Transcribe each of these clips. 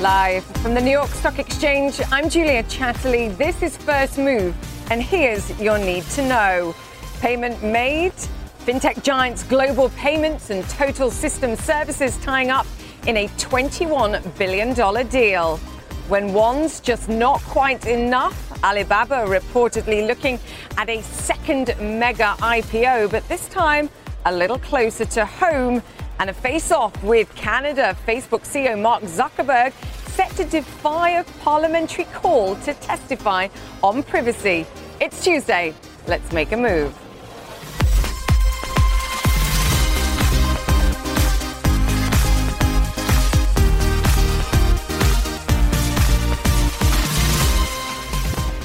Live from the New York Stock Exchange, I'm Julia Chatterley. This is First Move, and here's your need to know. Payment made, fintech giants Global Payments and Total System Services tying up in a $21 billion deal. When one's just not quite enough, Alibaba reportedly looking at a second mega IPO, but this time a little closer to home and a face off with Canada. Facebook CEO Mark Zuckerberg set to defy a parliamentary call to testify on privacy. It's Tuesday. Let's make a move.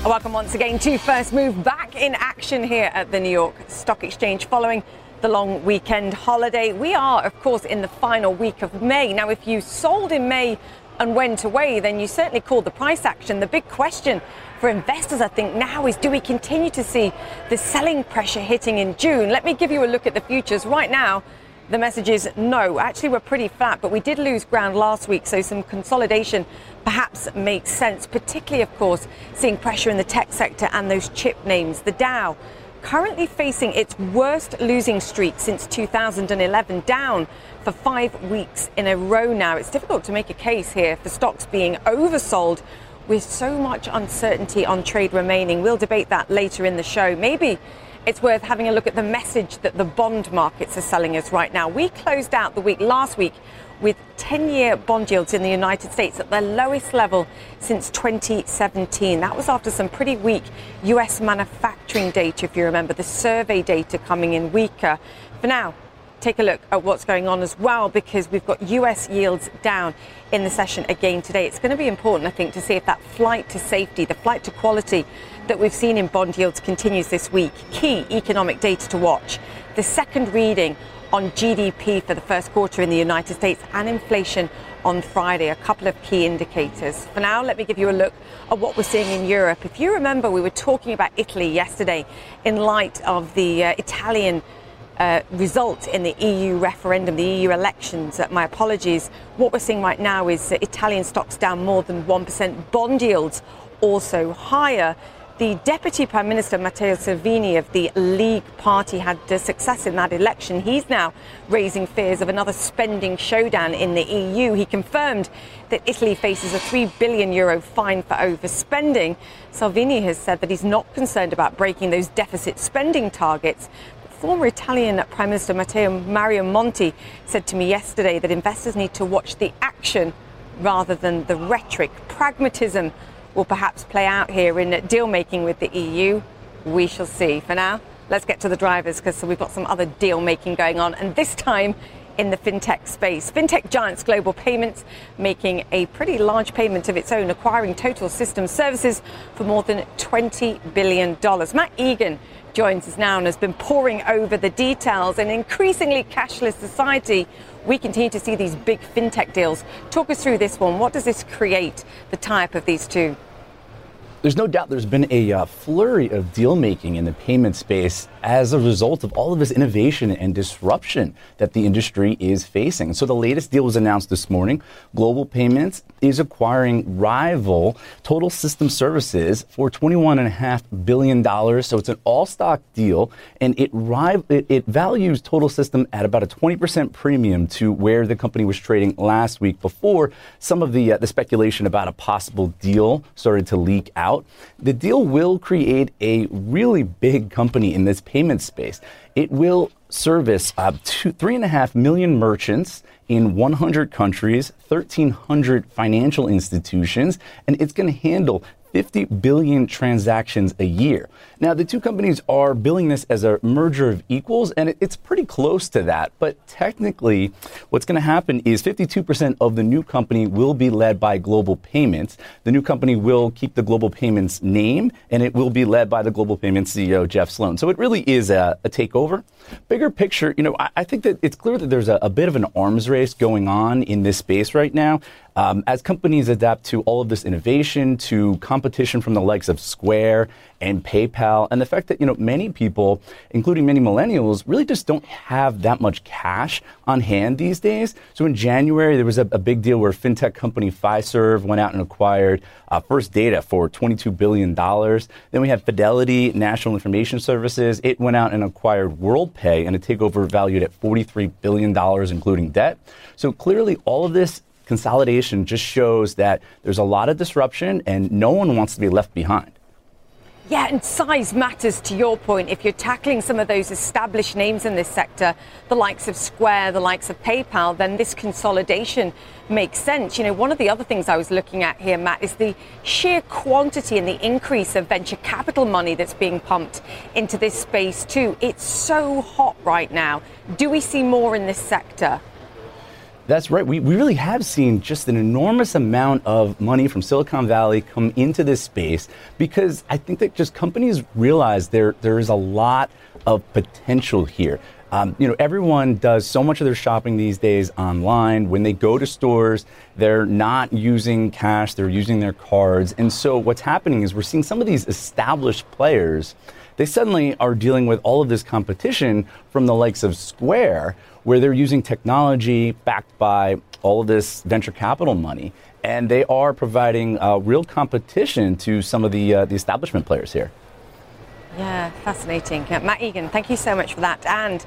Welcome once again to First Move back in action here at the New York Stock Exchange following the long weekend holiday. We are, of course, in the final week of May. Now, if you sold in May and went away, then you certainly called the price action. The big question for investors, I think, now is do we continue to see the selling pressure hitting in June? Let me give you a look at the futures. Right now, the message is no. Actually, we're pretty flat, but we did lose ground last week, so some consolidation perhaps makes sense, particularly, of course, seeing pressure in the tech sector and those chip names. The Dow currently facing its worst losing streak since 2011, down for five weeks in a row now. It's difficult to make a case here for stocks being oversold with so much uncertainty on trade remaining. We'll debate that later in the show. Maybe it's worth having a look at the message that the bond markets are selling us right now. We closed out the week last week with 10 year bond yields in the United States at their lowest level since 2017. That was after some pretty weak US manufacturing data, if you remember, the survey data coming in weaker. For now, take a look at what's going on as well because we've got US yields down in the session again today. It's going to be important, I think, to see if that flight to safety, the flight to quality that we've seen in bond yields continues this week. Key economic data to watch. The second reading on GDP for the first quarter in the United States and inflation on Friday, a couple of key indicators. For now, let me give you a look at what we're seeing in Europe. If you remember, we were talking about Italy yesterday in light of the uh, Italian uh, result in the EU referendum, the EU elections. Uh, my apologies. What we're seeing right now is Italian stocks down more than 1%, bond yields also higher. The Deputy Prime Minister Matteo Salvini of the League Party had success in that election. He's now raising fears of another spending showdown in the EU. He confirmed that Italy faces a 3 billion euro fine for overspending. Salvini has said that he's not concerned about breaking those deficit spending targets. Former Italian Prime Minister Matteo Mario Monti said to me yesterday that investors need to watch the action rather than the rhetoric. Pragmatism will perhaps play out here in deal making with the EU. We shall see. For now, let's get to the drivers because we've got some other deal making going on, and this time in the fintech space. Fintech giants Global Payments making a pretty large payment of its own, acquiring Total System Services for more than $20 billion. Matt Egan joins us now and has been poring over the details. An increasingly cashless society, we continue to see these big fintech deals. Talk us through this one. What does this create, the type of these two? There's no doubt there's been a uh, flurry of deal making in the payment space as a result of all of this innovation and disruption that the industry is facing. So the latest deal was announced this morning. Global Payments is acquiring rival Total System Services for $21.5 billion. So it's an all stock deal, and it, it, it values Total System at about a 20% premium to where the company was trading last week before some of the, uh, the speculation about a possible deal started to leak out, the deal will create a really big company in this payment space. It will service uh, two, three and a half million merchants in 100 countries, 1,300 financial institutions, and it's going to handle 50 billion transactions a year. Now, the two companies are billing this as a merger of equals, and it's pretty close to that. But technically, what's going to happen is 52% of the new company will be led by Global Payments. The new company will keep the Global Payments name, and it will be led by the Global Payments CEO, Jeff Sloan. So it really is a, a takeover. Bigger picture, you know, I, I, think that it's clear that there's a, a bit of an arms race going on in this space right now. Um, as companies adapt to all of this innovation, to competition from the likes of Square and PayPal, and the fact that you know many people, including many millennials, really just don't have that much cash on hand these days. So in January, there was a, a big deal where fintech company Fiserv went out and acquired uh, First Data for 22 billion dollars. Then we had Fidelity National Information Services. It went out and acquired WorldPay in a takeover valued at 43 billion dollars, including debt. So clearly, all of this consolidation just shows that there's a lot of disruption and no one wants to be left behind. Yeah, and size matters to your point. If you're tackling some of those established names in this sector, the likes of Square, the likes of PayPal, then this consolidation makes sense. You know, one of the other things I was looking at here, Matt, is the sheer quantity and the increase of venture capital money that's being pumped into this space, too. It's so hot right now. Do we see more in this sector? That's right. We, we really have seen just an enormous amount of money from Silicon Valley come into this space because I think that just companies realize there there is a lot of potential here. Um, you know, everyone does so much of their shopping these days online. When they go to stores, they're not using cash, they're using their cards. And so what's happening is we're seeing some of these established players, they suddenly are dealing with all of this competition from the likes of Square, where they're using technology backed by all of this venture capital money. And they are providing uh, real competition to some of the, uh, the establishment players here. Yeah, fascinating. Matt Egan, thank you so much for that. And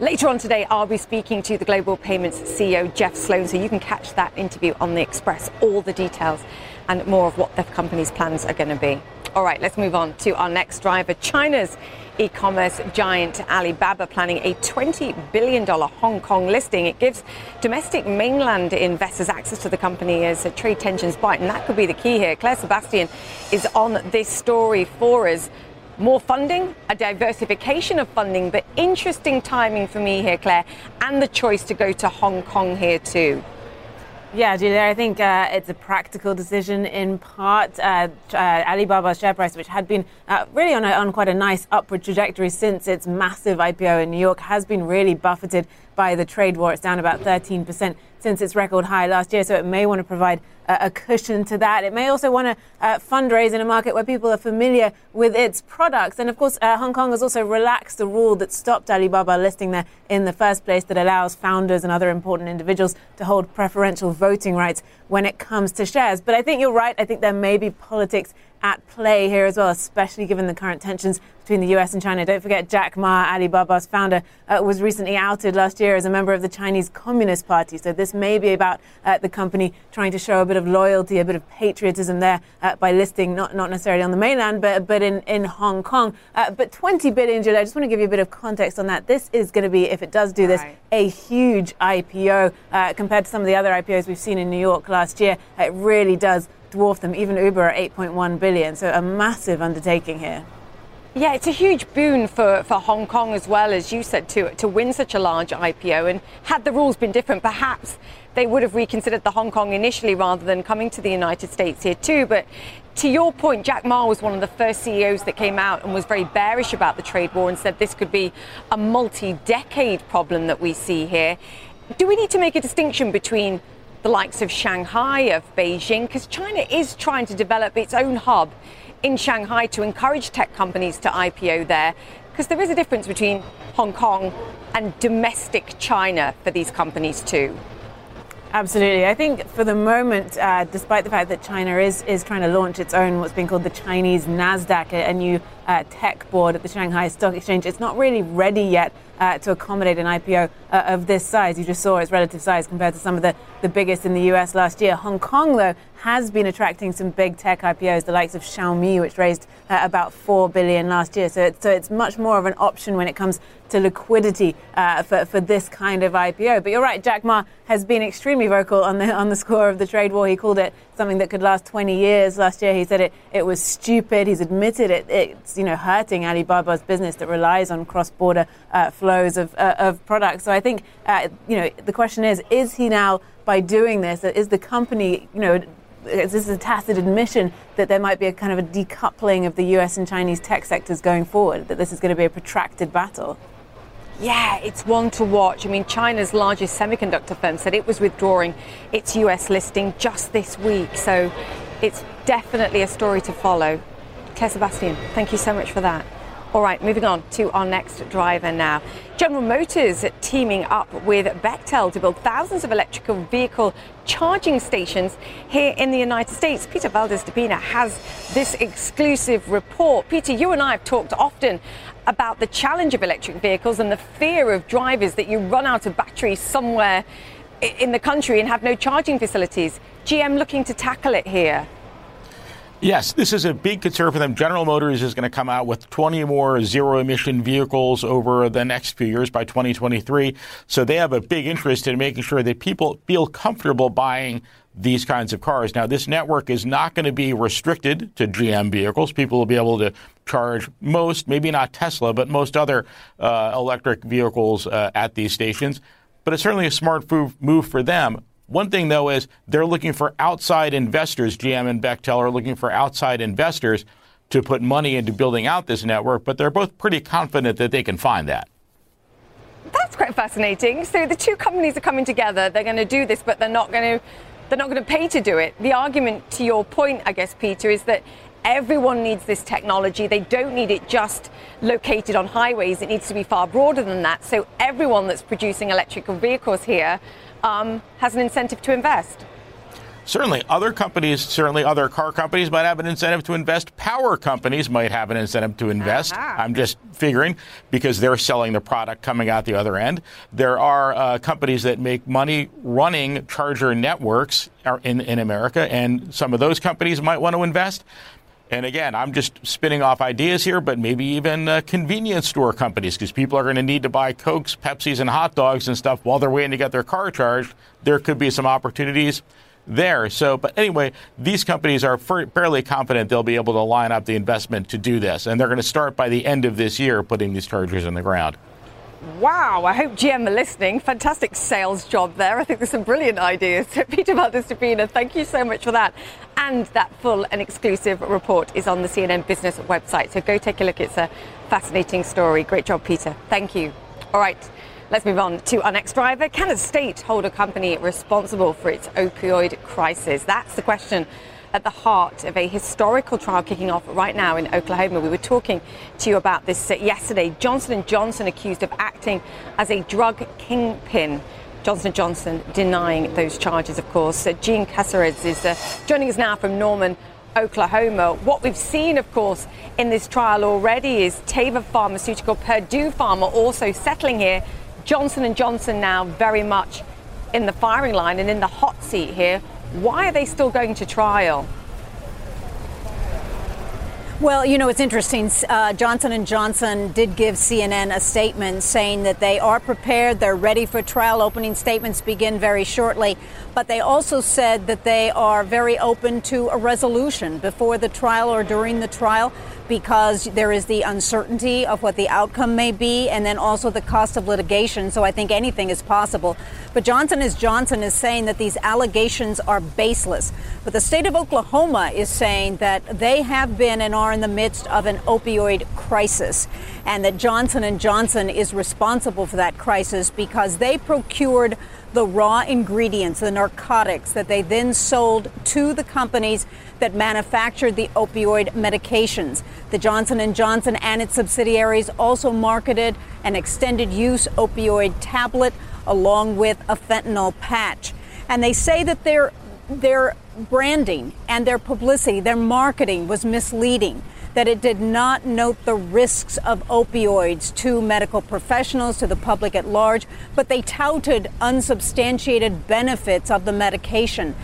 later on today, I'll be speaking to the Global Payments CEO, Jeff Sloan. So you can catch that interview on the Express, all the details and more of what the company's plans are going to be. All right, let's move on to our next driver. China's e commerce giant Alibaba planning a $20 billion Hong Kong listing. It gives domestic mainland investors access to the company as trade tensions bite, and that could be the key here. Claire Sebastian is on this story for us. More funding, a diversification of funding, but interesting timing for me here, Claire, and the choice to go to Hong Kong here too. Yeah, Julia, I think uh, it's a practical decision in part. Uh, uh, Alibaba's share price, which had been uh, really on, a, on quite a nice upward trajectory since its massive IPO in New York, has been really buffeted by the trade war. It's down about 13% since its record high last year, so it may want to provide a cushion to that. It may also want to uh, fundraise in a market where people are familiar with its products. And of course, uh, Hong Kong has also relaxed the rule that stopped Alibaba listing there in the first place that allows founders and other important individuals to hold preferential voting rights when it comes to shares. But I think you're right. I think there may be politics at play here as well, especially given the current tensions between the US and China. Don't forget, Jack Ma, Alibaba's founder, uh, was recently outed last year as a member of the Chinese Communist Party. So this may be about uh, the company trying to show a bit of loyalty, a bit of patriotism there uh, by listing not, not necessarily on the mainland, but, but in, in Hong Kong. Uh, but 20 billion, Julia, I just want to give you a bit of context on that. This is going to be, if it does do this, right. a huge IPO uh, compared to some of the other IPOs we've seen in New York last year. It really does dwarf them, even Uber at 8.1 billion. So a massive undertaking here. Yeah, it's a huge boon for, for Hong Kong as well, as you said, to, to win such a large IPO. And had the rules been different, perhaps they would have reconsidered the Hong Kong initially rather than coming to the United States here too. But to your point, Jack Ma was one of the first CEOs that came out and was very bearish about the trade war and said this could be a multi decade problem that we see here. Do we need to make a distinction between the likes of Shanghai, of Beijing, because China is trying to develop its own hub in Shanghai to encourage tech companies to IPO there. Because there is a difference between Hong Kong and domestic China for these companies too. Absolutely. I think for the moment, uh, despite the fact that China is, is trying to launch its own, what's being called the Chinese NASDAQ, a new uh, tech board at the Shanghai Stock Exchange, it's not really ready yet uh, to accommodate an IPO uh, of this size. You just saw its relative size compared to some of the, the biggest in the US last year. Hong Kong, though, has been attracting some big tech IPOs, the likes of Xiaomi, which raised uh, about four billion last year. So it's, so it's much more of an option when it comes to liquidity uh, for, for this kind of IPO. But you're right, Jack Ma has been extremely vocal on the on the score of the trade war. He called it something that could last 20 years. Last year, he said it it was stupid. He's admitted it. It's you know hurting Alibaba's business that relies on cross-border uh, flows of uh, of products. So I think uh, you know the question is: Is he now by doing this? Is the company you know this is a tacit admission that there might be a kind of a decoupling of the US and Chinese tech sectors going forward, that this is going to be a protracted battle. Yeah, it's one to watch. I mean, China's largest semiconductor firm said it was withdrawing its US listing just this week. So it's definitely a story to follow. Claire Sebastian, thank you so much for that. All right, moving on to our next driver now. General Motors teaming up with Bechtel to build thousands of electrical vehicle charging stations here in the United States. Peter Valdes-Dapena has this exclusive report. Peter, you and I have talked often about the challenge of electric vehicles and the fear of drivers that you run out of batteries somewhere in the country and have no charging facilities. GM looking to tackle it here. Yes, this is a big concern for them. General Motors is going to come out with 20 more zero emission vehicles over the next few years by 2023. So they have a big interest in making sure that people feel comfortable buying these kinds of cars. Now, this network is not going to be restricted to GM vehicles. People will be able to charge most, maybe not Tesla, but most other uh, electric vehicles uh, at these stations. But it's certainly a smart move, move for them. One thing, though, is they're looking for outside investors. GM and Bechtel are looking for outside investors to put money into building out this network, but they're both pretty confident that they can find that. That's quite fascinating. So the two companies are coming together. They're going to do this, but they're not going to they're not going to pay to do it. The argument to your point, I guess, Peter, is that everyone needs this technology. They don't need it just located on highways. It needs to be far broader than that. So everyone that's producing electrical vehicles here um, has an incentive to invest. Certainly, other companies, certainly other car companies might have an incentive to invest. Power companies might have an incentive to invest. Uh-huh. I'm just figuring because they're selling the product coming out the other end. There are uh, companies that make money running charger networks in, in America, and some of those companies might want to invest. And again, I'm just spinning off ideas here, but maybe even uh, convenience store companies, because people are going to need to buy Cokes, Pepsis, and hot dogs and stuff while they're waiting to get their car charged. There could be some opportunities there. So, but anyway, these companies are fairly confident they'll be able to line up the investment to do this. And they're going to start by the end of this year putting these chargers in the ground. Wow, I hope GM are listening. Fantastic sales job there. I think there's some brilliant ideas. Peter Valdes-Dapena, thank you so much for that. And that full and exclusive report is on the CNN Business website. So go take a look. It's a fascinating story. Great job, Peter. Thank you. All right. Let's move on to our next driver. Can a state hold a company responsible for its opioid crisis? That's the question at the heart of a historical trial kicking off right now in Oklahoma. We were talking to you about this yesterday. Johnson & Johnson accused of acting as a drug kingpin. Johnson & Johnson denying those charges, of course. Uh, Jean Casarez is uh, joining us now from Norman, Oklahoma. What we've seen, of course, in this trial already is Teva Pharmaceutical, Purdue Pharma also settling here. Johnson & Johnson now very much in the firing line and in the hot seat here. Why are they still going to trial? Well, you know, it's interesting. Uh, Johnson & Johnson did give CNN a statement saying that they are prepared, they're ready for trial. Opening statements begin very shortly. But they also said that they are very open to a resolution before the trial or during the trial because there is the uncertainty of what the outcome may be and then also the cost of litigation. So I think anything is possible. But Johnson is Johnson is saying that these allegations are baseless. But the state of Oklahoma is saying that they have been and are in the midst of an opioid crisis and that Johnson and Johnson is responsible for that crisis because they procured the raw ingredients, the narcotics that they then sold to the companies that manufactured the opioid medications. The Johnson & Johnson and its subsidiaries also marketed an extended use opioid tablet along with a fentanyl patch. And they say that their their branding and their publicity, their marketing was misleading that it did not note the risks of opioids to medical professionals, to the public at large, but they touted unsubstantiated benefits of the medication.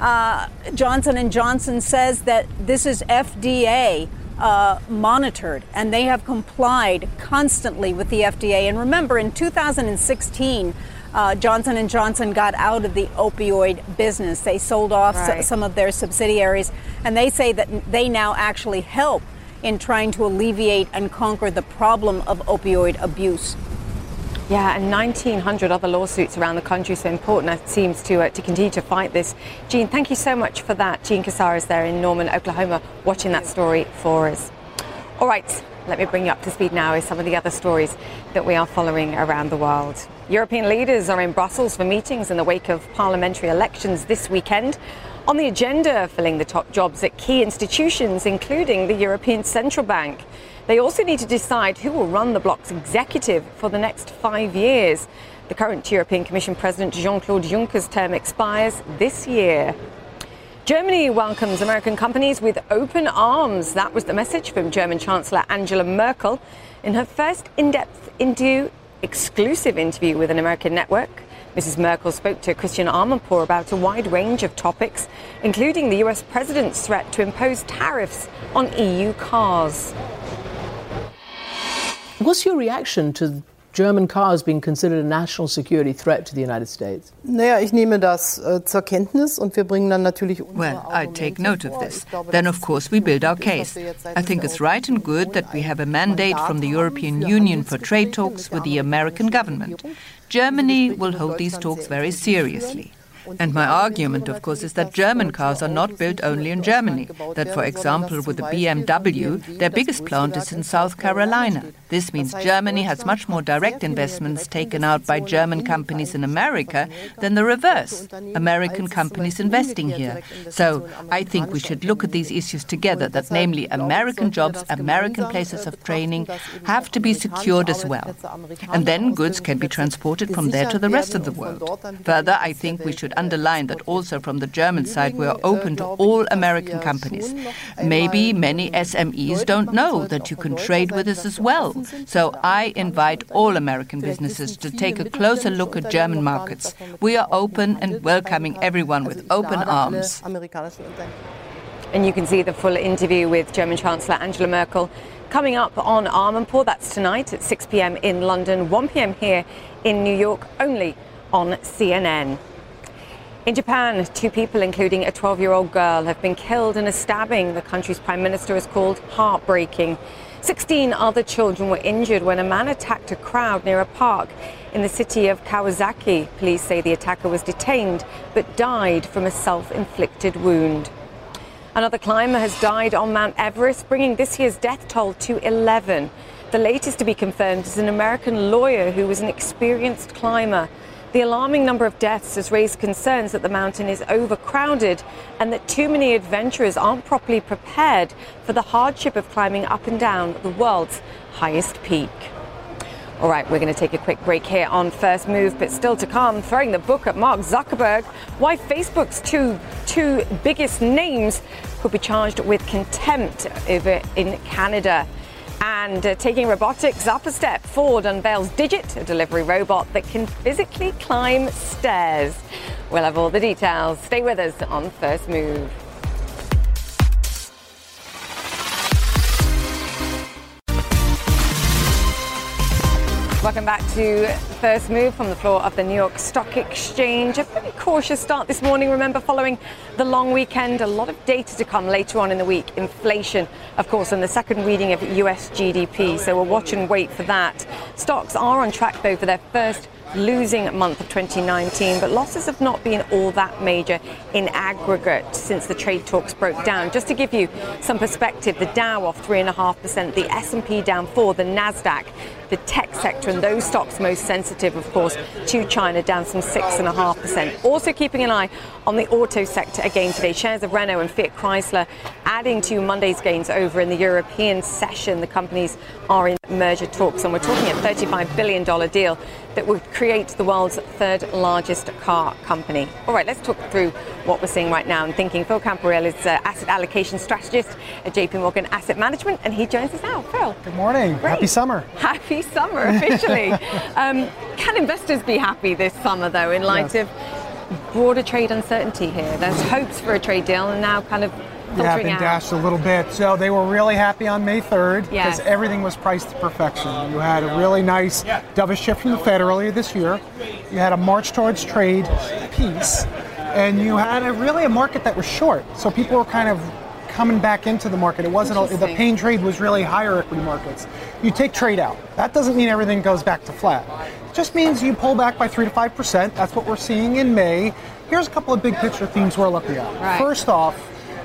Uh, Johnson & Johnson says that this is FDA uh, monitored and they have complied constantly with the FDA. And remember, in 2016, uh, Johnson & Johnson got out of the opioid business. They sold off right. s- some of their subsidiaries, and they say that they now actually help in trying to alleviate and conquer the problem of opioid abuse. Yeah, and 1,900 other lawsuits around the country. So important it seems to uh, to continue to fight this. Jean, thank you so much for that. Jean Casarez there in Norman, Oklahoma, watching that story for us. All right, let me bring you up to speed now with some of the other stories that we are following around the world. European leaders are in Brussels for meetings in the wake of parliamentary elections this weekend. On the agenda, filling the top jobs at key institutions, including the European Central Bank. They also need to decide who will run the bloc's executive for the next five years. The current European Commission President Jean Claude Juncker's term expires this year. Germany welcomes American companies with open arms. That was the message from German Chancellor Angela Merkel in her first in depth exclusive interview with an American network. Mrs. Merkel spoke to Christiane Amanpour about a wide range of topics, including the US president's threat to impose tariffs on EU cars. What's your reaction to German cars being considered a national security threat to the United States? Naja, ich nehme das äh, zur Kenntnis und wir bringen dann natürlich Well, I take note of this. Then, of course, we build our case. I think it's right and good that we have a mandate from the European Union for trade talks with the American government. Germany will hold these talks very seriously. And my argument, of course, is that German cars are not built only in Germany. That, for example, with the BMW, their biggest plant is in South Carolina. This means Germany has much more direct investments taken out by German companies in America than the reverse American companies investing here. So I think we should look at these issues together that, namely, American jobs, American places of training have to be secured as well. And then goods can be transported from there to the rest of the world. Further, I think we should underline that also from the German side we are open to all American companies. Maybe many SMEs don't know that you can trade with us as well. So I invite all American businesses to take a closer look at German markets. We are open and welcoming everyone with open arms. And you can see the full interview with German Chancellor Angela Merkel coming up on Amanpour. That's tonight at 6 p.m. in London, 1 p.m. here in New York, only on CNN. In Japan, two people, including a 12 year old girl, have been killed in a stabbing the country's prime minister has called heartbreaking. 16 other children were injured when a man attacked a crowd near a park in the city of Kawasaki. Police say the attacker was detained but died from a self inflicted wound. Another climber has died on Mount Everest, bringing this year's death toll to 11. The latest to be confirmed is an American lawyer who was an experienced climber. The alarming number of deaths has raised concerns that the mountain is overcrowded and that too many adventurers aren't properly prepared for the hardship of climbing up and down the world's highest peak. All right, we're going to take a quick break here on First Move, but still to come, throwing the book at Mark Zuckerberg, why Facebook's two, two biggest names could be charged with contempt over in Canada. And uh, taking robotics up a step, Ford unveils Digit, a delivery robot that can physically climb stairs. We'll have all the details. Stay with us on First Move. Welcome back to First Move from the floor of the New York Stock Exchange. A pretty cautious start this morning. Remember, following the long weekend, a lot of data to come later on in the week. Inflation, of course, and the second reading of US GDP. So we'll watch and wait for that. Stocks are on track, though, for their first losing month of 2019, but losses have not been all that major in aggregate since the trade talks broke down. Just to give you some perspective, the Dow off 3.5%, the S&P down 4, the Nasdaq, the tech sector and those stocks most sensitive, of course, to China down some 6.5%. Also keeping an eye on the auto sector again today. Shares of Renault and Fiat Chrysler adding to Monday's gains over in the European session. The companies are in merger talks and we're talking a $35 billion deal that would create the world's third largest car company. All right, let's talk through what we're seeing right now and thinking. Phil Camporeale is uh, asset allocation strategist at JP Morgan Asset Management, and he joins us now. Phil. Good morning. Great. Happy summer. Happy summer, officially. um, can investors be happy this summer, though, in light Yes. of broader trade uncertainty here? There's hopes for a trade deal, and now kind of Yeah, been out. dashed a little bit. So they were really happy on May 3rd Yes. because everything was priced to perfection. You had a really nice dovish shift from the Fed earlier this year. You had a march towards trade peace, and you had a, really a market that was short. So people were kind of coming back into the market. It wasn't a, the pain trade was really higher equity markets. You take trade out. That doesn't mean everything goes back to flat. It just means you pull back by three to five percent. That's what we're seeing in May. Here's a couple of big picture themes we're looking at. Right. First off,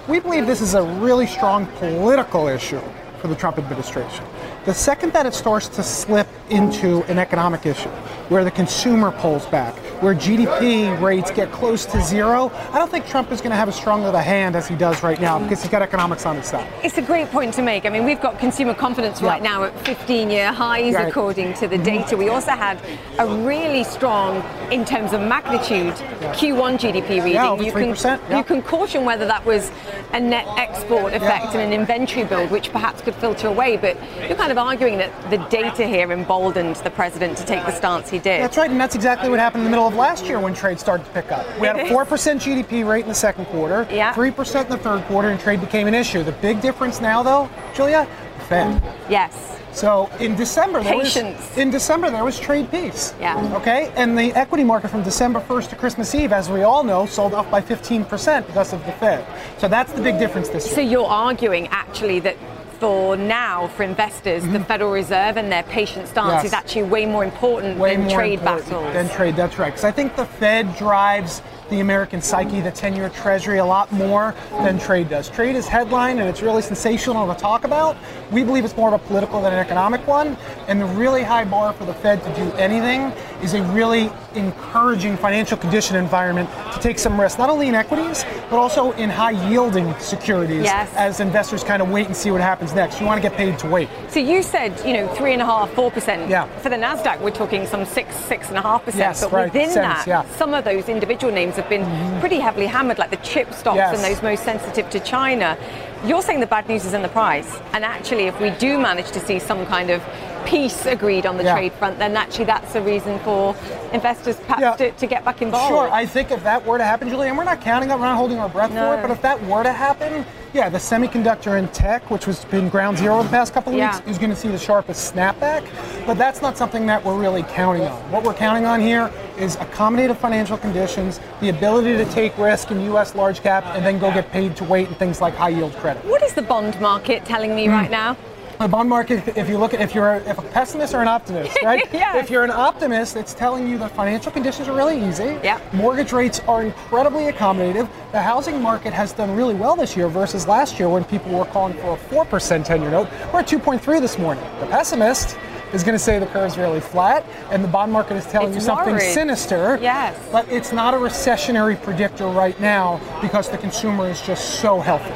we believe this is a really strong political issue for the Trump administration. The second that it starts to slip into an economic issue, where the consumer pulls back, where GDP rates get close to zero, I don't think Trump is going to have as strong of a hand as he does right now because he's got economics on his side. It's a great point to make. I mean, we've got consumer confidence right now at 15 year highs, Right. according to the data. We also had a really strong, in terms of magnitude, Q1 GDP reading. Yeah, you, 3%, can, yeah. you can caution whether that was a net export effect and an inventory build, which perhaps could filter away. But you're kind of arguing that the data here emboldened the president to take the stance he did. That's right, and that's exactly what happened in the middle of last year when trade started to pick up. We had a 4% GDP rate in the second quarter, Yeah. 3% in the third quarter, and trade became an issue. The big difference now, though, Julia, the Fed. Yes. So in December, there Patience. was in December there was trade peace. Yeah. Okay, and the equity market from December 1st to Christmas Eve, as we all know, sold off by 15% because of the Fed. So that's the big difference this year. So you're arguing actually that for now, for investors, the Federal Reserve and their patient stance Mm-hmm. Yes. is actually way more important way than more trade important battles. Than trade, that's right. Because I think the Fed drives the American psyche, the 10 year Treasury, a lot more than trade does. Trade is headline and it's really sensational to talk about. We believe it's more of a political than an economic one. And the really high bar for the Fed to do anything is a really encouraging financial condition environment to take some risk, not only in equities, but also in high yielding securities Yes. as investors kind of wait and see what happens next. You want to get paid to wait. So you said, you know, three and a half, four percent. Yeah. For the Nasdaq, we're talking some six, six and a half percent. Yes, But right, within cents, that, yeah. Mm-hmm. some of those individual names have been pretty heavily hammered, like the chip stocks Yes. and those most sensitive to China. You're saying the bad news is in the price, and actually, if we do manage to see some kind of peace agreed on the Yeah. trade front, then actually that's a reason for investors perhaps Yeah. to, to get back involved. Sure, I think if that were to happen, Julie, and we're not counting it, we're not holding our breath No. for it, but if that were to happen, yeah, the semiconductor and tech, which has been ground zero the past couple of Yeah. weeks, is going to see the sharpest snapback. But that's not something that we're really counting on. What we're counting on here is accommodative financial conditions, the ability to take risk in U.S. large cap, and then go get paid to wait in things like high yield credit. what is the bond market telling me Hmm. right now? The bond market, if you look at if you're if a pessimist or an optimist, right? Yes. If you're an optimist, it's telling you that financial conditions are really easy. Yeah. Mortgage rates are incredibly accommodative. The housing market has done really well this year versus last year when people were calling for a four percent ten-year note. We're at 2.3 this morning. The pessimist is going to say the curve's really flat, and the bond market is telling It's you something worried. sinister. Yes. But it's not a recessionary predictor right now because the consumer is just so healthy.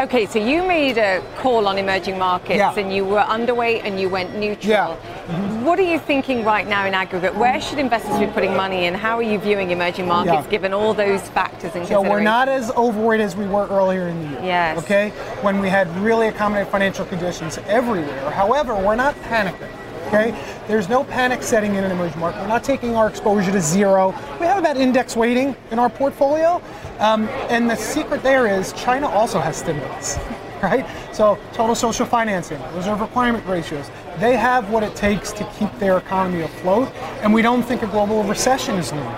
Okay, so you made a call on emerging markets Yeah. and you were underweight and you went neutral. Yeah. Mm-hmm. What are you thinking right now in aggregate? Where should investors be putting money in? How are you viewing emerging markets Yeah. given all those factors in So we're not as overweight as we were earlier in the year. Yes. Okay? When we had really accommodative financial conditions everywhere. However, we're not panicking. Okay? There's no panic setting in an emerging market. We're not taking our exposure to zero. We have about index weighting in our portfolio. Um, and the secret there is China also has stimulus. Right? So total social financing, reserve requirement ratios, they have what it takes to keep their economy afloat, and we don't think a global recession is looming.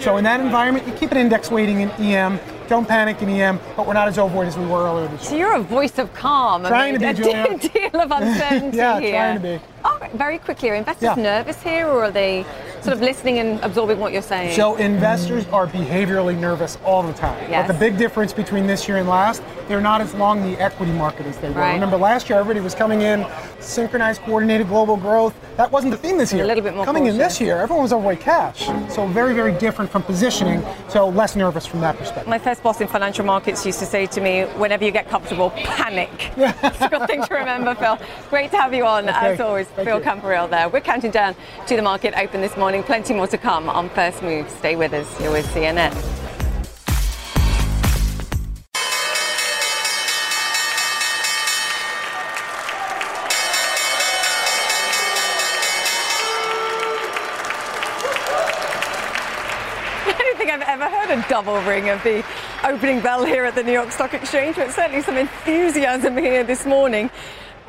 So in that environment, you keep an index weighting in EM. Don't panic in EM, but we're not as overweight as we were earlier this So you're a voice of calm Trying amid to be, a Julia. deal of uncertainty Yeah, here. trying to be. Oh, very quickly, are investors Yeah. nervous here or are they sort of listening and absorbing what you're saying? So investors are behaviorally nervous all the time. Yes. But the big difference between this year and last, they're not as long the equity market as they were. Right. Remember last year, everybody was coming in, synchronized, coordinated global growth. That wasn't the theme this year. A little bit more coming in this year, everyone was overweight cash. So very, very different from positioning. So less nervous from that perspective. My first boss in financial markets used to say to me, whenever you get comfortable, panic. it's a good thing to remember, Phil. Great to have you on, Okay, as always. thank Phil you. Camporeale there. We're counting down to the market open this morning. Plenty more to come on First Move. Stay with us. You're with CNN. Double ring of the opening bell here at the New York Stock Exchange, but certainly some enthusiasm here this morning.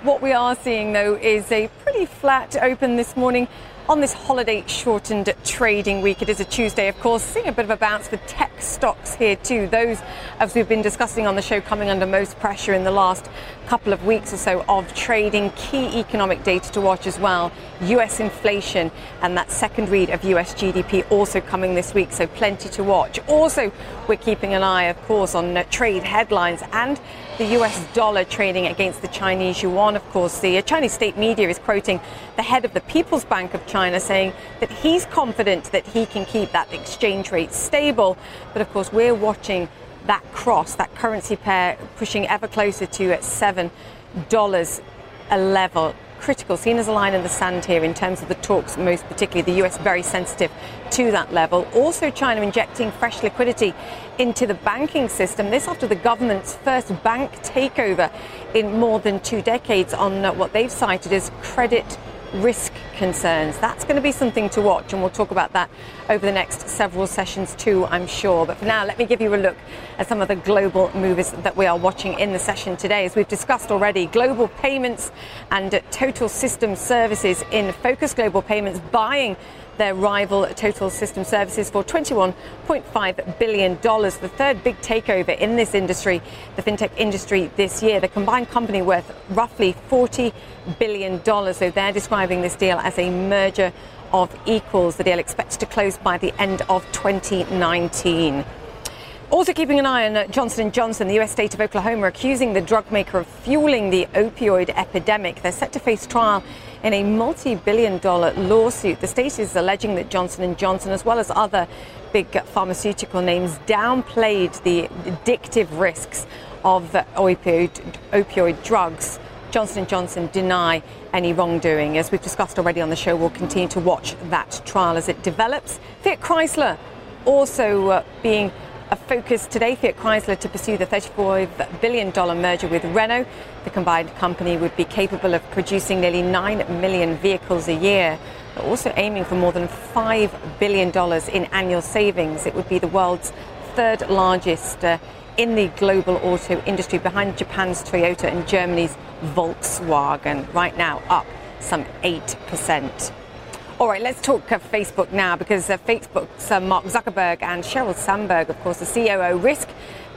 What we are seeing, though, is a pretty flat open this morning on this holiday shortened trading week. It is a Tuesday, of course, seeing a bit of a bounce for tech stocks here, too. Those, as we've been discussing on the show, coming under most pressure in the last couple of weeks or so of trading. Key economic data to watch as well. US inflation and that second read of US GDP also coming this week, so plenty to watch. Also, we're keeping an eye, of course, on trade headlines and the US dollar trading against the Chinese yuan. Of course, the uh, Chinese state media is quoting the head of the People's Bank of China saying that he's confident that he can keep that exchange rate stable. But of course, we're watching that cross, that currency pair pushing ever closer to at $7 a level critical, seen as a line in the sand here in terms of the talks, most particularly the US very sensitive to that level. Also, China injecting fresh liquidity into the banking system. This after the government's first bank takeover in more than two decades on uh, what they've cited as credit risk concerns. That's going to be something to watch, and we'll talk about that over the next several sessions too, I'm sure. But for now, let me give you a look at some of the global movers that we are watching in the session today. As we've discussed already, global payments and total system services in focus. Global payments buying their rival Total System Services for $21.5 billion, the third big takeover in this industry, the fintech industry this year. The combined company worth roughly $40 billion. So they're describing this deal as a merger of equals. The deal expected to close by the end of 2019. Also keeping an eye on uh, Johnson & Johnson, the US state of Oklahoma accusing the drug maker of fueling the opioid epidemic. They're set to face trial in a multi-billion dollar lawsuit. The state is alleging that Johnson & Johnson, as well as other big pharmaceutical names, downplayed the addictive risks of opioid, opioid drugs. Johnson & Johnson deny any wrongdoing. As we've discussed already on the show, we'll continue to watch that trial as it develops. Fiat Chrysler also uh, being a focus today, Fiat Chrysler, to pursue the $34 billion merger with Renault. The combined company would be capable of producing nearly 9 million vehicles a year. They're also aiming for more than $5 billion in annual savings. It would be the world's third largest uh, in the global auto industry, behind Japan's Toyota and Germany's Volkswagen, right now up some 8%. All right, let's talk uh, Facebook now because uh, Facebook's uh, Mark Zuckerberg and Sheryl Sandberg, of course, the COO, risk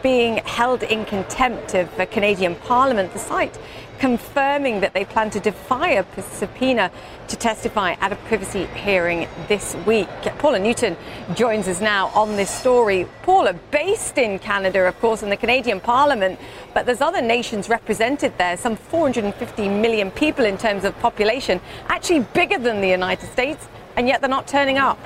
being held in contempt of the Canadian Parliament. The site confirming that they plan to defy a subpoena to testify at a privacy hearing this week. Paula Newton joins us now on this story. Paula, based in Canada, of course, in the Canadian Parliament, but there's other nations represented there, some 450 million people in terms of population, actually bigger than the United States, and yet they're not turning up.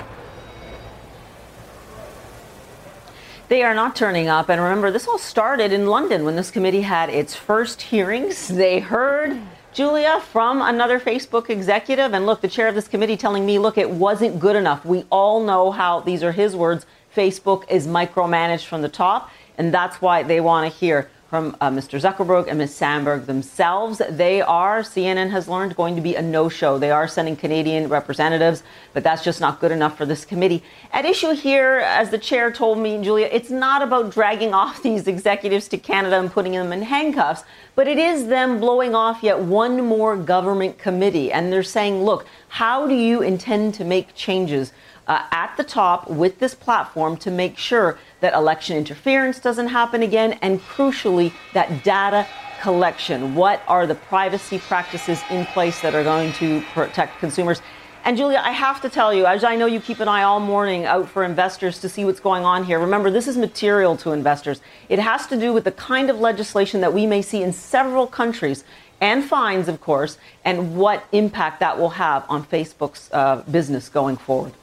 They are not turning up. And remember, this all started in London when this committee had its first hearings. They heard Julia from another Facebook executive. And look, the chair of this committee telling me, look, it wasn't good enough. We all know how, these are his words, Facebook is micromanaged from the top. And that's why they want to hear from uh, Mr. Zuckerberg and Ms. Sandberg themselves. They are, CNN has learned, going to be a no show. They are sending Canadian representatives, but that's just not good enough for this committee. At issue here, as the chair told me, Julia, it's not about dragging off these executives to Canada and putting them in handcuffs, but it is them blowing off yet one more government committee. And they're saying, look, how do you intend to make changes? Uh, at the top with this platform to make sure that election interference doesn't happen again, and crucially, that data collection. What are the privacy practices in place that are going to protect consumers? And Julia, I have to tell you, as I know you keep an eye all morning out for investors to see what's going on here, remember this is material to investors. It has to do with the kind of legislation that we may see in several countries and fines, of course, and what impact that will have on Facebook's uh, business going forward.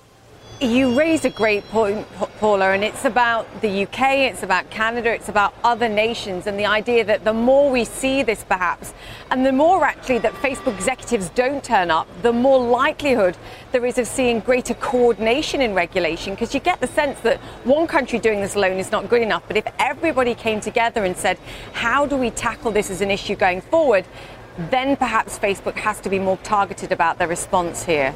You raise a great point, Paula, and it's about the UK, it's about Canada, it's about other nations, and the idea that the more we see this perhaps, and the more actually that Facebook executives don't turn up, the more likelihood there is of seeing greater coordination in regulation, because you get the sense that one country doing this alone is not good enough. But if everybody came together and said, how do we tackle this as an issue going forward, then perhaps Facebook has to be more targeted about their response here.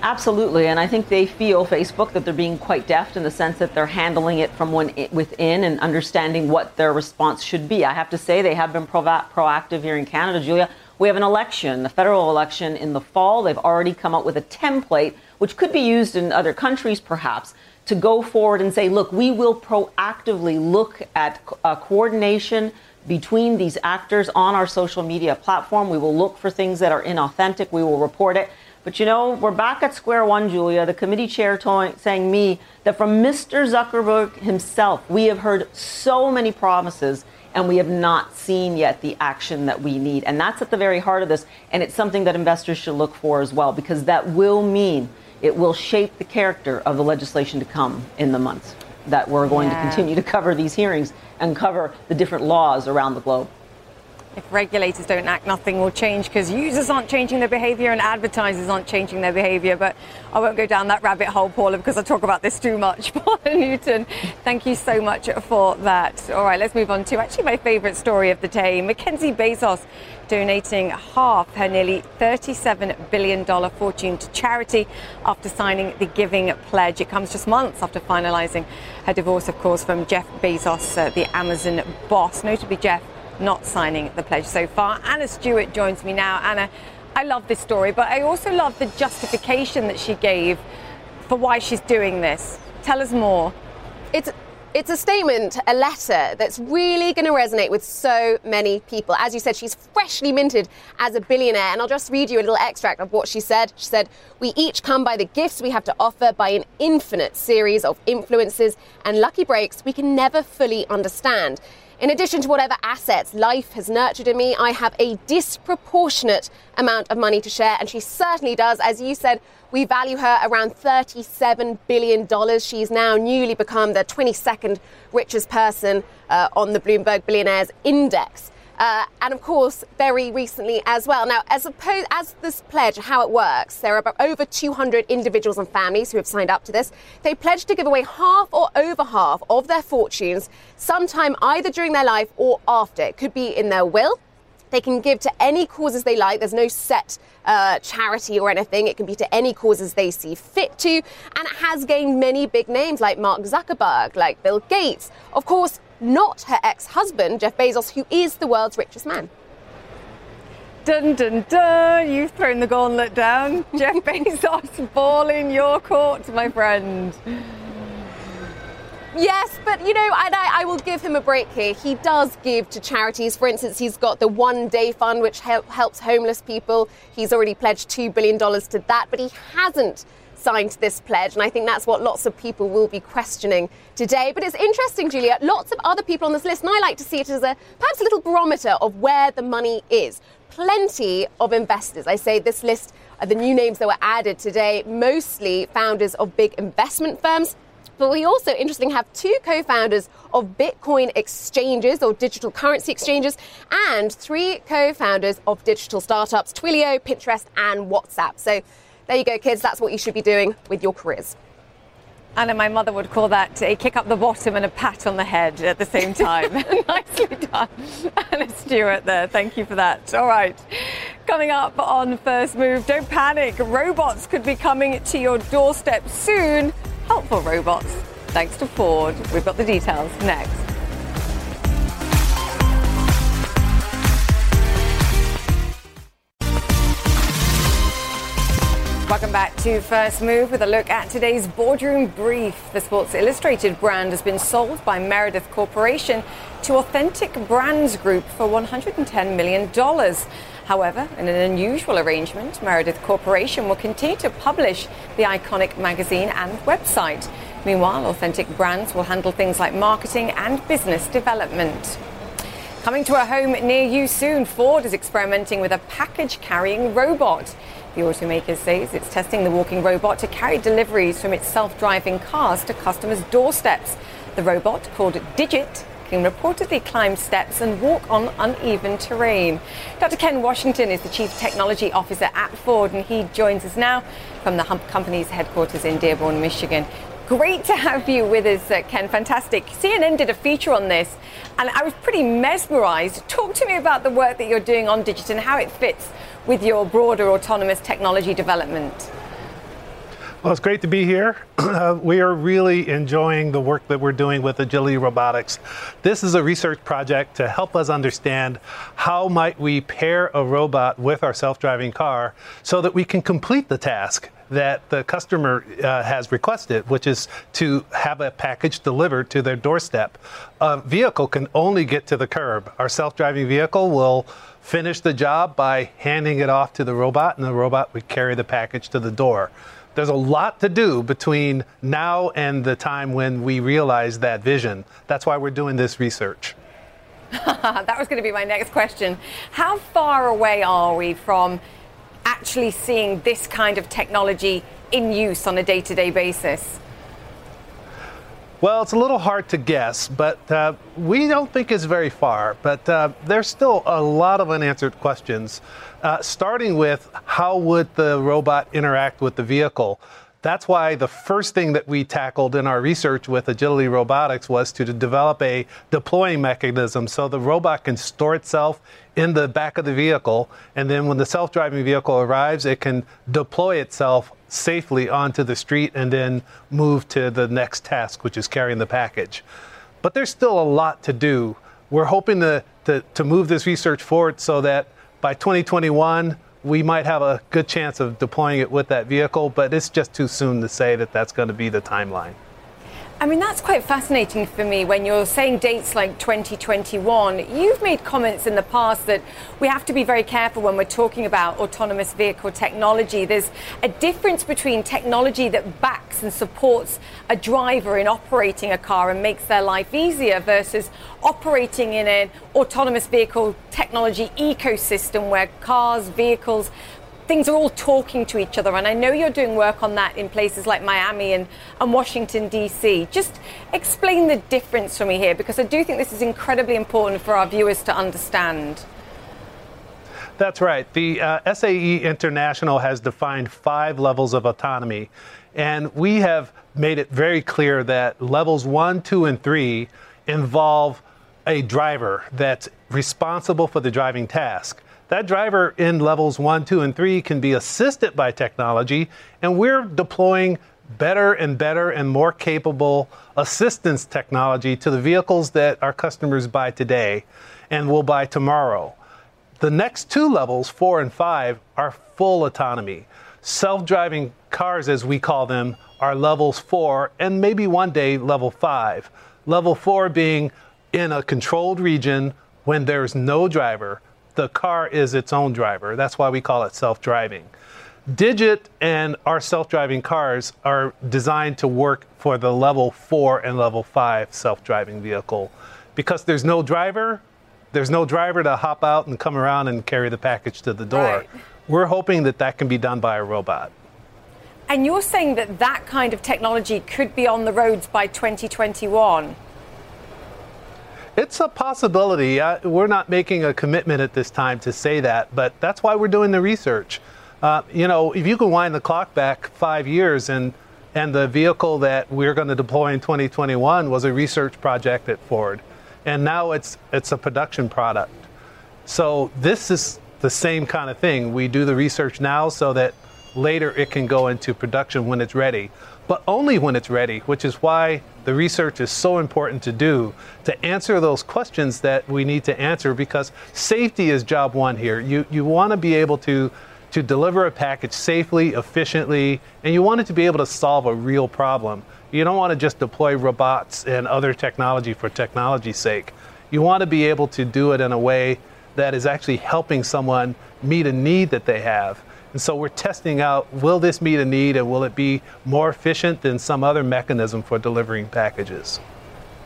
Absolutely, and I think they feel Facebook that they're being quite deft in the sense that they're handling it from within and understanding what their response should be. I have to say they have been pro- proactive here in Canada, Julia. We have an election, a federal election in the fall. They've already come up with a template, which could be used in other countries perhaps, to go forward and say, look, we will proactively look at uh, coordination between these actors on our social media platform. We will look for things that are inauthentic. We will report it. But you know, we're back at square one, Julia. The committee chair to- saying me that from Mr. Zuckerberg himself, we have heard so many promises and we have not seen yet the action that we need. And that's at the very heart of this. And it's something that investors should look for as well, because that will mean it will shape the character of the legislation to come in the months that we're going yeah. to continue to cover these hearings and cover the different laws around the globe. If regulators don't act, nothing will change because users aren't changing their behavior and advertisers aren't changing their behavior. But I won't go down that rabbit hole, Paula, because I talk about this too much. Paula Newton, thank you so much for that. All right, let's move on to actually my favorite story of the day Mackenzie Bezos donating half her nearly $37 billion fortune to charity after signing the Giving Pledge. It comes just months after finalizing her divorce, of course, from Jeff Bezos, uh, the Amazon boss. Notably, Jeff not signing the pledge so far. Anna Stewart joins me now. Anna, I love this story, but I also love the justification that she gave for why she's doing this. Tell us more. It's it's a statement, a letter that's really going to resonate with so many people. As you said, she's freshly minted as a billionaire. And I'll just read you a little extract of what she said. She said, We each come by the gifts we have to offer by an infinite series of influences and lucky breaks we can never fully understand. In addition to whatever assets life has nurtured in me, I have a disproportionate amount of money to share, and she certainly does. As you said, we value her around $37 billion. She's now newly become the 22nd richest person uh, on the Bloomberg Billionaires Index. Uh, and of course, very recently as well. Now, as, opposed, as this pledge, how it works, there are over 200 individuals and families who have signed up to this. They pledge to give away half or over half of their fortunes sometime either during their life or after. It could be in their will. They can give to any causes they like. There's no set uh, charity or anything. It can be to any causes they see fit to. And it has gained many big names like Mark Zuckerberg, like Bill Gates. Of course, not her ex husband, Jeff Bezos, who is the world's richest man. Dun dun dun! You've thrown the gauntlet down. Jeff Bezos, ball in your court, my friend. Yes, but you know, I, I, will give him a break here. He does give to charities. For instance, he's got the One Day Fund, which help, helps homeless people. He's already pledged $2 billion to that, but he hasn't signed this pledge. And I think that's what lots of people will be questioning today. But it's interesting, Julia, lots of other people on this list, and I like to see it as a perhaps a little barometer of where the money is. Plenty of investors. I say this list, the new names that were added today, mostly founders of big investment firms. But we also, interestingly, have two co founders of Bitcoin exchanges or digital currency exchanges and three co founders of digital startups Twilio, Pinterest, and WhatsApp. So there you go, kids. That's what you should be doing with your careers. Anna, my mother would call that a kick up the bottom and a pat on the head at the same time. Nicely done. Anna Stewart there. Thank you for that. All right. Coming up on First Move, don't panic. Robots could be coming to your doorstep soon. Helpful robots. Thanks to Ford. We've got the details next. Welcome back to First Move with a look at today's boardroom brief. The Sports Illustrated brand has been sold by Meredith Corporation to Authentic Brands Group for $110 million. However, in an unusual arrangement, Meredith Corporation will continue to publish the iconic magazine and website. Meanwhile, Authentic Brands will handle things like marketing and business development. Coming to a home near you soon, Ford is experimenting with a package carrying robot. The automaker says it's testing the walking robot to carry deliveries from its self driving cars to customers' doorsteps. The robot, called Digit, can reportedly climb steps and walk on uneven terrain. Dr. Ken Washington is the Chief Technology Officer at Ford, and he joins us now from the Hump Company's headquarters in Dearborn, Michigan. Great to have you with us, uh, Ken. Fantastic. CNN did a feature on this, and I was pretty mesmerized. Talk to me about the work that you're doing on Digit and how it fits with your broader autonomous technology development? Well, it's great to be here. Uh, we are really enjoying the work that we're doing with Agility Robotics. This is a research project to help us understand how might we pair a robot with our self-driving car so that we can complete the task that the customer uh, has requested, which is to have a package delivered to their doorstep. A vehicle can only get to the curb. Our self driving vehicle will finish the job by handing it off to the robot, and the robot would carry the package to the door. There's a lot to do between now and the time when we realize that vision. That's why we're doing this research. that was going to be my next question. How far away are we from actually seeing this kind of technology in use on a day to day basis? Well, it's a little hard to guess, but uh, we don't think it's very far. But uh, there's still a lot of unanswered questions, uh, starting with how would the robot interact with the vehicle? That's why the first thing that we tackled in our research with Agility Robotics was to develop a deploying mechanism so the robot can store itself in the back of the vehicle, and then when the self driving vehicle arrives, it can deploy itself safely onto the street and then move to the next task, which is carrying the package. But there's still a lot to do. We're hoping to, to, to move this research forward so that by 2021, we might have a good chance of deploying it with that vehicle, but it's just too soon to say that that's going to be the timeline. I mean, that's quite fascinating for me when you're saying dates like 2021. You've made comments in the past that we have to be very careful when we're talking about autonomous vehicle technology. There's a difference between technology that backs and supports a driver in operating a car and makes their life easier versus operating in an autonomous vehicle technology ecosystem where cars, vehicles, things are all talking to each other. And I know you're doing work on that in places like Miami and, and Washington, D.C. Just explain the difference for me here, because I do think this is incredibly important for our viewers to understand. That's right. The uh, SAE International has defined five levels of autonomy. And we have made it very clear that levels one, two, and three involve a driver that's responsible for the driving task. That driver in levels one, two, and three can be assisted by technology, and we're deploying better and better and more capable assistance technology to the vehicles that our customers buy today and will buy tomorrow. The next two levels, four and five, are full autonomy. Self driving cars, as we call them, are levels four and maybe one day level five. Level four being in a controlled region when there's no driver the car is its own driver. That's why we call it self driving. Digit and our self driving cars are designed to work for the level four and level five self driving vehicle. Because there's no driver, there's no driver to hop out and come around and carry the package to the door. Right. We're hoping that that can be done by a robot. And you're saying that that kind of technology could be on the roads by 2021? It's a possibility. Uh, we're not making a commitment at this time to say that, but that's why we're doing the research. Uh, you know, if you can wind the clock back five years and and the vehicle that we're going to deploy in 2021 was a research project at Ford, and now it's it's a production product. So this is the same kind of thing. We do the research now so that later it can go into production when it's ready but only when it's ready, which is why the research is so important to do to answer those questions that we need to answer because safety is job one here. You, you want to be able to, to deliver a package safely, efficiently, and you want it to be able to solve a real problem. You don't want to just deploy robots and other technology for technology's sake. You want to be able to do it in a way that is actually helping someone meet a need that they have. And so we're testing out will this meet a need and will it be more efficient than some other mechanism for delivering packages?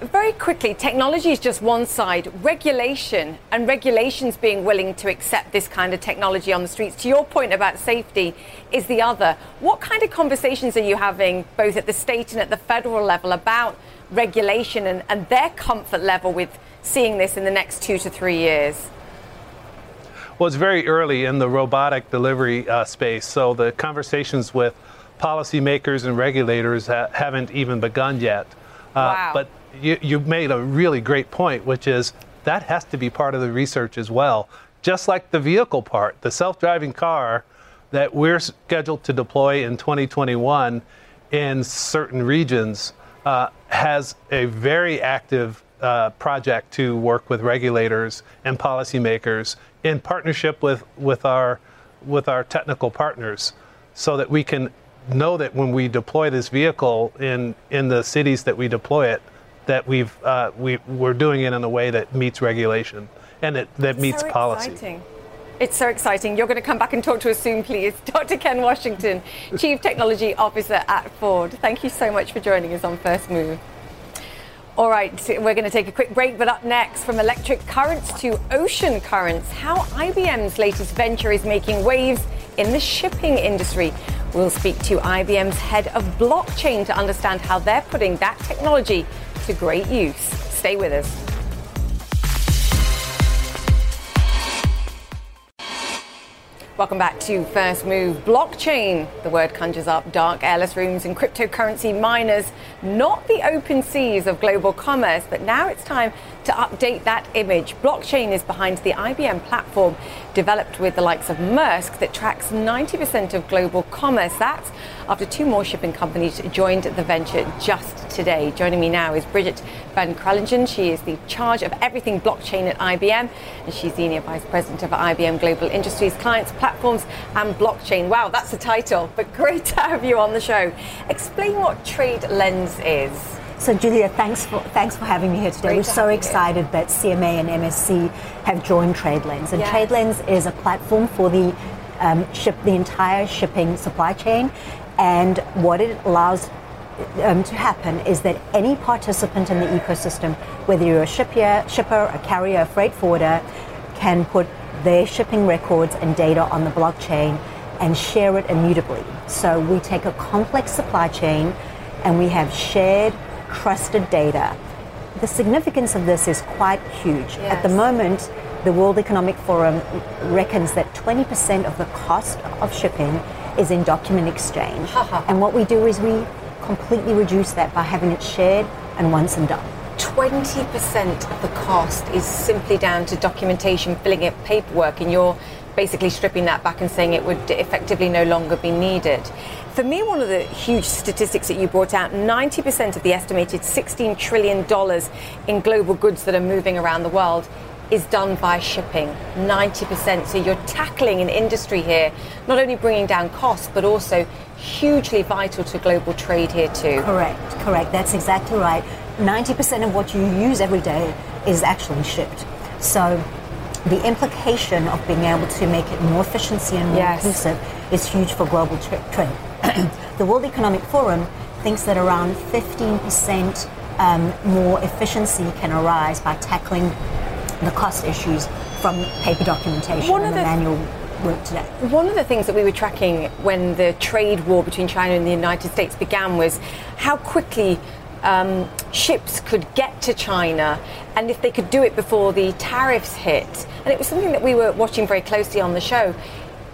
Very quickly, technology is just one side. Regulation and regulations being willing to accept this kind of technology on the streets, to your point about safety, is the other. What kind of conversations are you having, both at the state and at the federal level, about regulation and, and their comfort level with seeing this in the next two to three years? Well, it's very early in the robotic delivery uh, space, so the conversations with policymakers and regulators ha- haven't even begun yet. Uh, wow. But you, you made a really great point, which is that has to be part of the research as well. Just like the vehicle part, the self driving car that we're scheduled to deploy in 2021 in certain regions uh, has a very active uh, project to work with regulators and policymakers in partnership with, with, our, with our technical partners so that we can know that when we deploy this vehicle in in the cities that we deploy it, that we've uh, we we're doing it in a way that meets regulation and that, that meets so policy. Exciting. It's so exciting. You're going to come back and talk to us soon, please. Dr. Ken Washington, Chief Technology Officer at Ford. Thank you so much for joining us on First Move. All right, we're going to take a quick break, but up next, from electric currents to ocean currents, how IBM's latest venture is making waves in the shipping industry. We'll speak to IBM's head of blockchain to understand how they're putting that technology to great use. Stay with us. Welcome back to First Move. Blockchain. The word conjures up dark airless rooms and cryptocurrency miners, not the open seas of global commerce, but now it's time to update that image. Blockchain is behind the IBM platform developed with the likes of Maersk that tracks 90% of global commerce. That's after two more shipping companies joined the venture just today. Joining me now is Bridget Van Kralingen. She is the charge of everything blockchain at IBM, and she's Senior Vice President of IBM Global Industries, Clients, Platforms, and Blockchain. Wow, that's the title, but great to have you on the show. Explain what TradeLens is. So, Julia, thanks for thanks for having me here today. Great We're to so excited that CMA and MSC have joined TradeLens, and. TradeLens is a platform for the um, ship the entire shipping supply chain. And what it allows um, to happen is that any participant in the ecosystem, whether you're a shipper, shipper, a carrier, a freight forwarder, can put their shipping records and data on the blockchain and share it immutably. So we take a complex supply chain and we have shared, trusted data. The significance of this is quite huge. At the moment, the World Economic Forum reckons that 20% of the cost of shipping is in document exchange. and what we do is we completely reduce that by having it shared and once and done. 20% of the cost is simply down to documentation, filling out paperwork, and you're basically stripping that back and saying it would effectively no longer be needed. For me, one of the huge statistics that you brought out 90% of the estimated $16 trillion in global goods that are moving around the world is done by shipping. 90%. So you're tackling an industry here, not only bringing down costs, but also hugely vital to global trade here too. Correct, correct. That's exactly right. 90% of what you use every day is actually shipped. So the implication of being able to make it more efficiency and more Yes. inclusive is huge for global tra- trade. the World Economic Forum thinks that around 15% um, more efficiency can arise by tackling the cost issues from paper documentation One and the the- manual work today. One of the things that we were tracking when the trade war between China and the United States began was how quickly um, ships could get to China and if they could do it before the tariffs hit. And it was something that we were watching very closely on the show.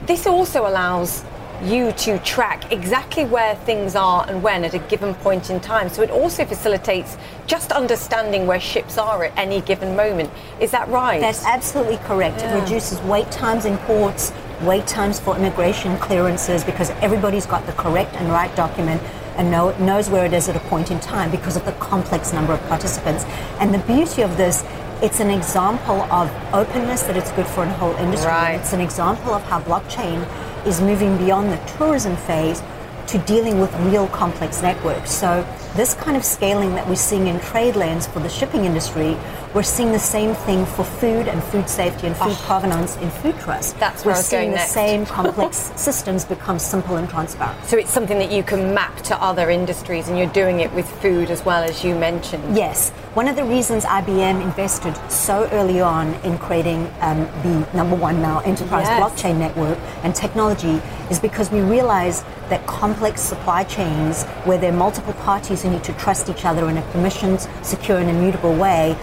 This also allows you to track exactly where things are and when at a given point in time. So it also facilitates just understanding where ships are at any given moment. Is that right? That's absolutely correct. Yeah. It reduces wait times in ports, wait times for immigration clearances because everybody's got the correct and right document and know, knows where it is at a point in time because of the complex number of participants. And the beauty of this, it's an example of openness that it's good for a whole industry. Right. It's an example of how blockchain is moving beyond the tourism phase to dealing with real complex networks. So this kind of scaling that we're seeing in TradeLens for the shipping industry, we're seeing the same thing for food and food safety and food oh. provenance in food trust. Oh. That's where we're seeing the next. same complex systems become simple and transparent. So it's something that you can map to other industries, and you're doing it with food as well as you mentioned. Yes. One of the reasons IBM invested so early on in creating um, the number one now enterprise Yes. blockchain network and technology is because we realize that complex supply chains, where there are multiple parties who need to trust each other in a permissioned, secure, and immutable way,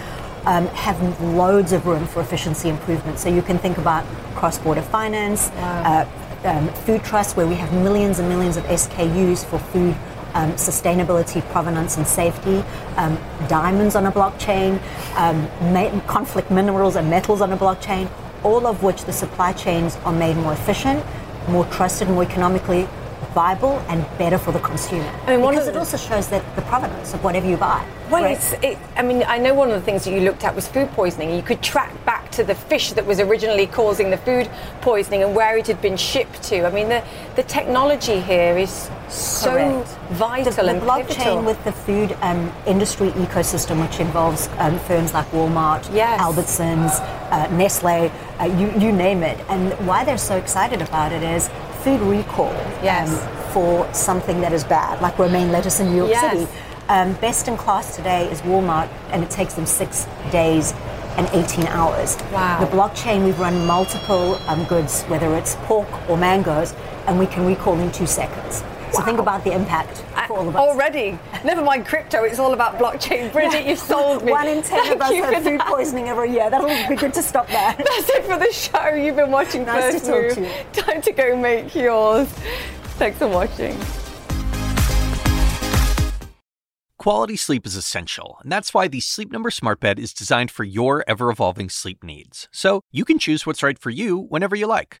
um, have loads of room for efficiency improvement. So you can think about cross-border finance, uh, um, food trust, where we have millions and millions of SKUs for food um, sustainability, provenance, and safety, um, diamonds on a blockchain, um, conflict minerals and metals on a blockchain, all of which the supply chains are made more efficient, more trusted, more economically viable, and better for the consumer. I mean, one because it the- also shows that the provenance of whatever you buy. Well, right? it's, it, I mean, I know one of the things that you looked at was food poisoning. You could track back to the fish that was originally causing the food poisoning and where it had been shipped to. I mean, the, the technology here is so Correct. vital the, the and blockchain pivotal. with the food um, industry ecosystem, which involves um, firms like Walmart, Yes. Albertsons, uh, Nestle, uh, you, you name it. And why they're so excited about it is food recall Yes. um, for something that is bad, like romaine lettuce in New York Yes. City. Um, best in class today is Walmart, and it takes them six days and 18 hours. Wow. The blockchain, we've run multiple um, goods, whether it's pork or mangoes, and we can recall in two seconds. So think about the impact for all of us. Already, never mind crypto. It's all about blockchain. Bridget, you've sold me. One in ten Thank of us have food that. poisoning every year. That'll be good to stop that. That's it for the show. You've been watching Nice to First talk Move. to you. Time to go make yours. Thanks for watching. Quality sleep is essential, and that's why the Sleep Number Smart Bed is designed for your ever evolving sleep needs. So you can choose what's right for you whenever you like.